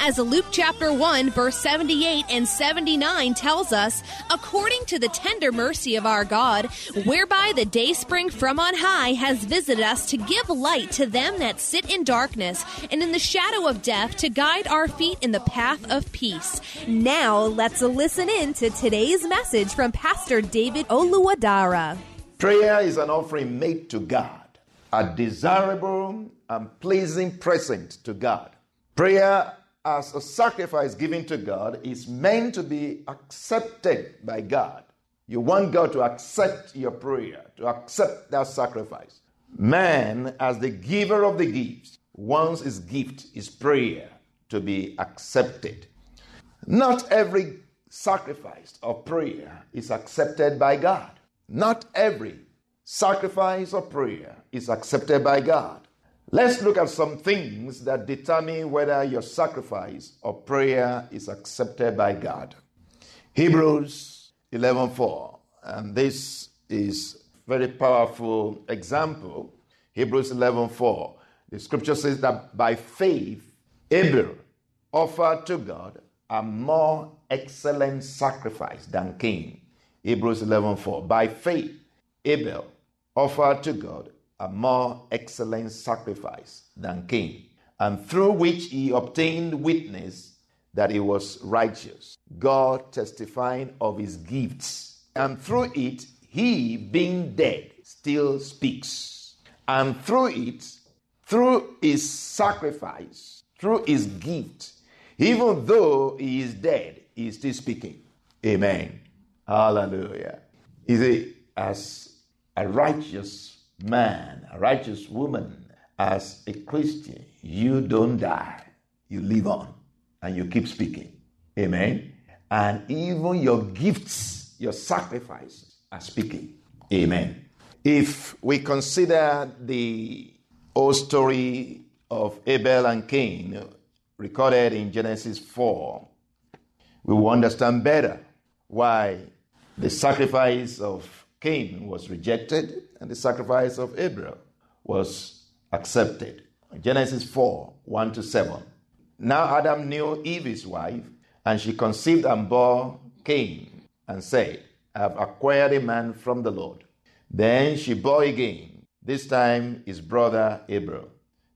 As Luke chapter 1, verse 78 and 79 tells us, according to the tender mercy of our God, whereby the day spring from on high has visited us to give light to them that sit in darkness and in the shadow of death to guide our feet in the path of peace. Now let's listen in to today's message from Pastor David Oluwadara. Prayer is an offering made to God, a desirable and pleasing present to God. Prayer as a sacrifice given to God is meant to be accepted by God. You want God to accept your prayer, to accept that sacrifice. Man, as the giver of the gifts, wants his gift, his prayer, to be accepted. Not every sacrifice of prayer is accepted by God. Not every sacrifice of prayer is accepted by God. Let's look at some things that determine whether your sacrifice or prayer is accepted by God. Hebrews 11:4, and this is very powerful example. Hebrews 11:4. The scripture says that by faith Abel offered to God a more excellent sacrifice than Cain. Hebrews 11:4. By faith Abel offered to God a more excellent sacrifice than Cain, and through which he obtained witness that he was righteous, God testifying of his gifts. And through it, he, being dead, still speaks. And through it, through his sacrifice, through his gift, even though he is dead, he is still speaking. Amen. Hallelujah. Is it as a righteous man, a righteous woman, as a Christian, you don't die. You live on and you keep speaking. Amen. And even your gifts, your sacrifices are speaking. Amen. If we consider the old story of Abel and Cain recorded in Genesis 4, we will understand better why the sacrifice of Cain was rejected and the sacrifice of Abel was accepted. Genesis 4 1 to 7. Now Adam knew Eve, his wife, and she conceived and bore Cain and said, I have acquired a man from the Lord. Then she bore again, this time his brother Abel.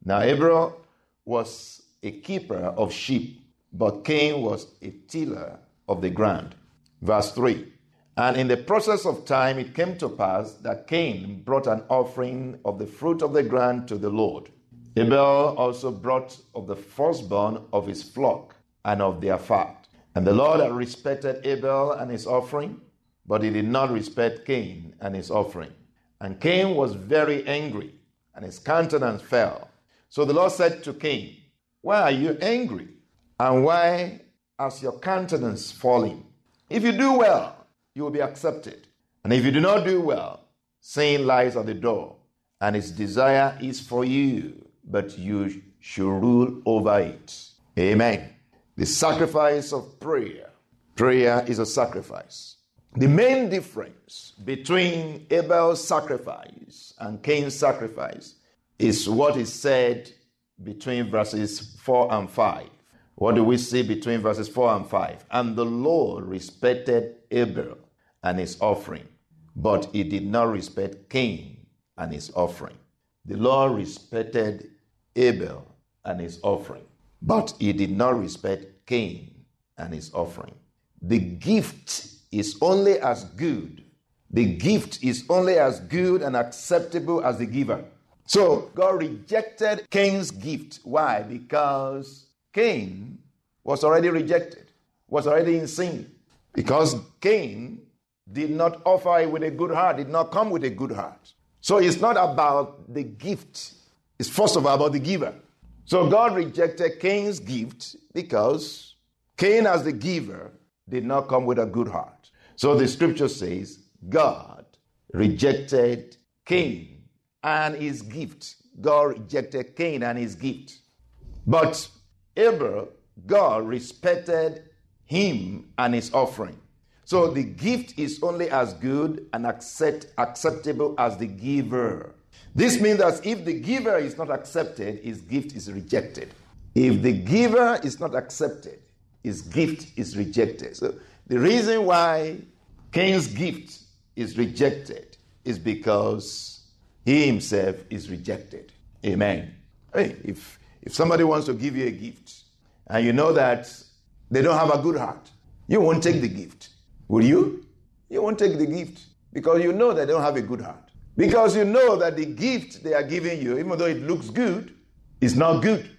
Now Abel was a keeper of sheep, but Cain was a tiller of the ground. Verse 3 and in the process of time, it came to pass that Cain brought an offering of the fruit of the ground to the Lord. Abel also brought of the firstborn of his flock and of their fat. And the Lord had respected Abel and his offering, but he did not respect Cain and his offering. And Cain was very angry, and his countenance fell. So the Lord said to Cain, Why are you angry? And why has your countenance fallen? If you do well, you will be accepted. And if you do not do well, sin lies at the door, and its desire is for you, but you should rule over it. Amen. The sacrifice of prayer. Prayer is a sacrifice. The main difference between Abel's sacrifice and Cain's sacrifice is what is said between verses 4 and 5. What do we see between verses 4 and 5? And the Lord respected Abel and his offering, but he did not respect Cain and his offering. The Lord respected Abel and his offering, but he did not respect Cain and his offering. The gift is only as good. The gift is only as good and acceptable as the giver. So God rejected Cain's gift. Why? Because Cain was already rejected, was already in sin. Because Cain did not offer it with a good heart, did not come with a good heart. So it's not about the gift, it's first of all about the giver. So God rejected Cain's gift because Cain, as the giver, did not come with a good heart. So the scripture says God rejected Cain and his gift. God rejected Cain and his gift. But Abel, God respected him and his offering. So the gift is only as good and accept, acceptable as the giver. This means that if the giver is not accepted, his gift is rejected. If the giver is not accepted, his gift is rejected. So the reason why Cain's gift is rejected is because he himself is rejected. Amen. Hey, if, if somebody wants to give you a gift and you know that they don't have a good heart, you won't take the gift. Will you? You won't take the gift because you know that they don't have a good heart. Because you know that the gift they are giving you, even though it looks good, is not good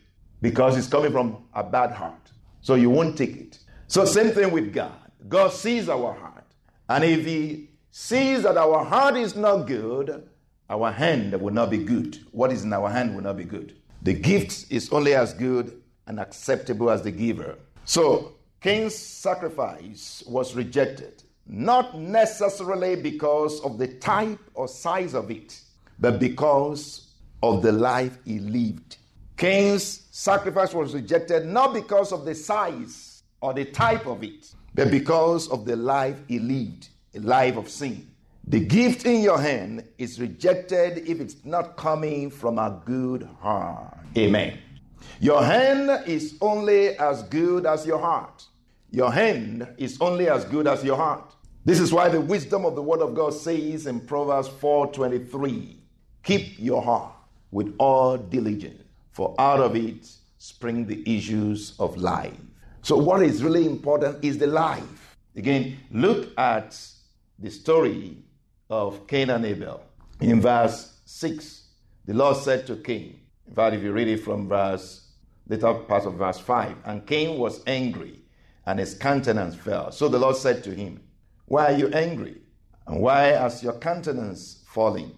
because it's coming from a bad heart. So you won't take it. So, same thing with God. God sees our heart. And if He sees that our heart is not good, our hand will not be good. What is in our hand will not be good. The gift is only as good and acceptable as the giver. So, Cain's sacrifice was rejected, not necessarily because of the type or size of it, but because of the life he lived. Cain's sacrifice was rejected not because of the size or the type of it, but because of the life he lived, a life of sin. The gift in your hand is rejected if it's not coming from a good heart. Amen. Your hand is only as good as your heart. Your hand is only as good as your heart. This is why the wisdom of the word of God says in Proverbs 4:23, keep your heart with all diligence, for out of it spring the issues of life. So what is really important is the life. Again, look at the story of Cain and Abel. In verse 6, the Lord said to Cain, in fact, if you read it from verse, the top part of verse 5, and Cain was angry, and his countenance fell. So the Lord said to him, Why are you angry? And why has your countenance falling?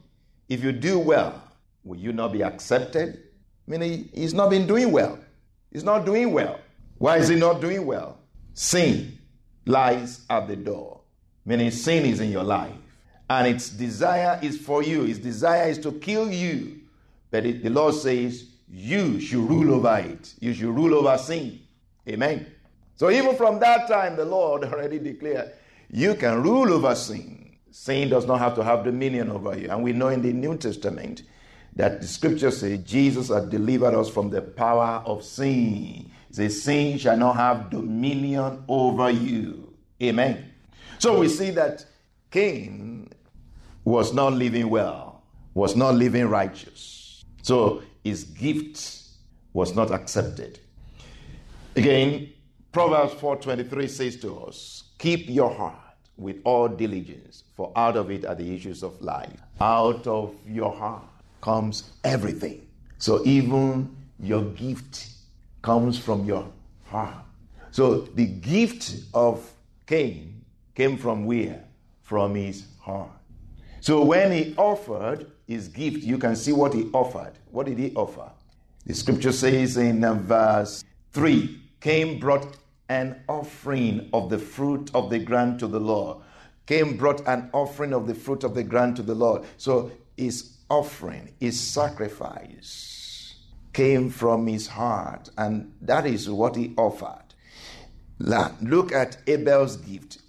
If you do well, will you not be accepted? Meaning, he's not been doing well. He's not doing well. Why is he not doing well? Sin lies at the door. Meaning, sin is in your life and its desire is for you. Its desire is to kill you. But it, the Lord says, you should rule over it. You should rule over sin. Amen. So even from that time, the Lord already declared, you can rule over sin. Sin does not have to have dominion over you. And we know in the New Testament that the scripture says Jesus has delivered us from the power of sin. Says, sin shall not have dominion over you. Amen. So we see that Cain was not living well, was not living righteous. So his gift was not accepted. Again, Proverbs 4:23 says to us, "Keep your heart with all diligence, for out of it are the issues of life. Out of your heart comes everything. So even your gift comes from your heart. So the gift of Cain came from where? From his heart. So when he offered his gift, you can see what he offered. What did he offer? The scripture says in uh, verse 3 Cain brought an offering of the fruit of the ground to the Lord. Cain brought an offering of the fruit of the ground to the Lord. So his offering, his sacrifice came from his heart, and that is what he offered. Look at Abel's gift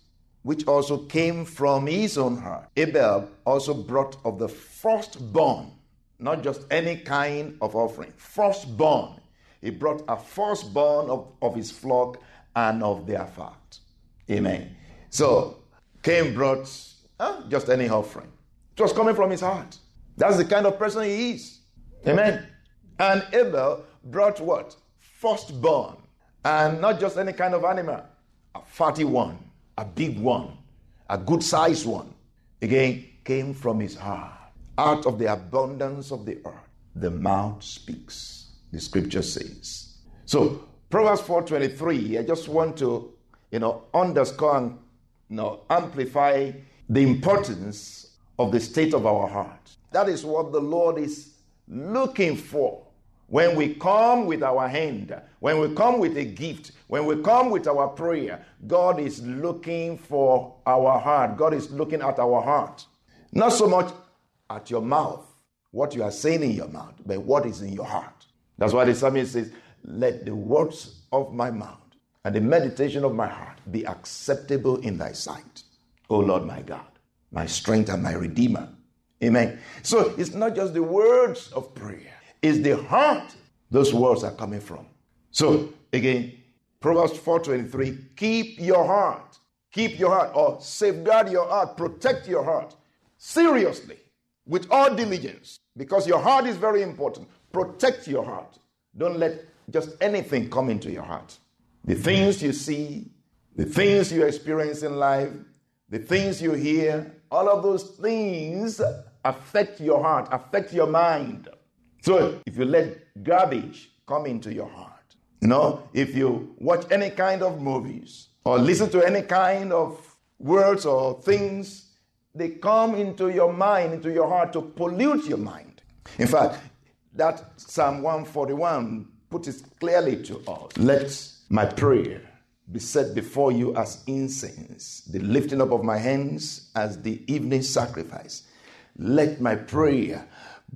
which also came from his own heart. Abel also brought of the firstborn, not just any kind of offering, firstborn. He brought a firstborn of, of his flock and of their fat. Amen. So Cain brought huh, just any offering. It was coming from his heart. That's the kind of person he is. Amen. And Abel brought what? Firstborn. And not just any kind of animal, a fatty one, a big one, a good sized one. Again, came from his heart. Out of the abundance of the earth, the mouth speaks, the scripture says. So, Proverbs 4.23, I just want to, you know, underscore and you know, amplify the importance of the state of our heart. That is what the Lord is looking for. When we come with our hand, when we come with a gift, when we come with our prayer, God is looking for our heart. God is looking at our heart. Not so much at your mouth, what you are saying in your mouth, but what is in your heart. That's why the psalmist says, Let the words of my mouth and the meditation of my heart be acceptable in thy sight, O Lord my God, my strength and my redeemer. Amen. So it's not just the words of prayer, it's the heart those words are coming from. So again, Proverbs 4:23, keep your heart. Keep your heart or safeguard your heart, protect your heart seriously with all diligence because your heart is very important. Protect your heart. Don't let just anything come into your heart. The things you see, the things you experience in life, the things you hear, all of those things affect your heart, affect your mind. So if you let garbage come into your heart, you know, if you watch any kind of movies or listen to any kind of words or things they come into your mind, into your heart to pollute your mind. In fact, that Psalm 141 puts it clearly to us. Let my prayer be set before you as incense, the lifting up of my hands as the evening sacrifice. Let my prayer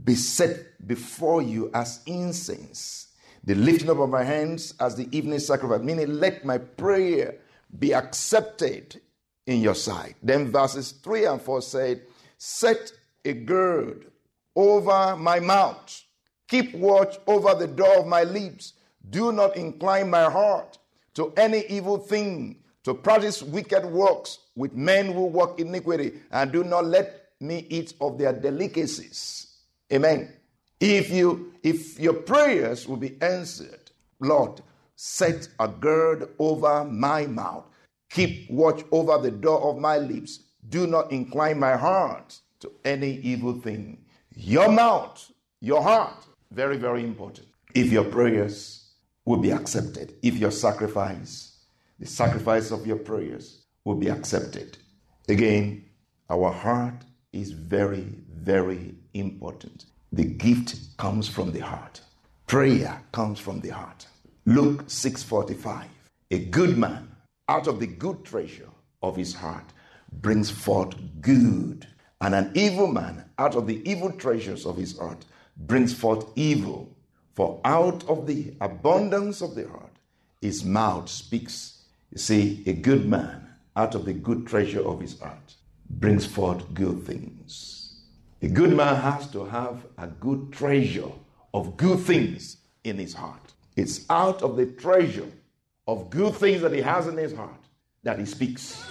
be set before you as incense, the lifting up of my hands as the evening sacrifice. Meaning, let my prayer be accepted in your sight. Then verses 3 and 4 said, Set a gird over my mouth, keep watch over the door of my lips. Do not incline my heart to any evil thing, to practice wicked works with men who work iniquity, and do not let me eat of their delicacies. Amen. If you if your prayers will be answered, Lord, set a gird over my mouth Keep watch over the door of my lips. Do not incline my heart to any evil thing. Your mouth, your heart, very, very important. If your prayers will be accepted, if your sacrifice, the sacrifice of your prayers, will be accepted. Again, our heart is very, very important. The gift comes from the heart. Prayer comes from the heart. Luke 6:45. A good man out of the good treasure of his heart brings forth good. And an evil man out of the evil treasures of his heart brings forth evil. For out of the abundance of the heart, his mouth speaks. You see, a good man out of the good treasure of his heart brings forth good things. A good man has to have a good treasure of good things in his heart. It's out of the treasure of good things that he has in his heart that he speaks.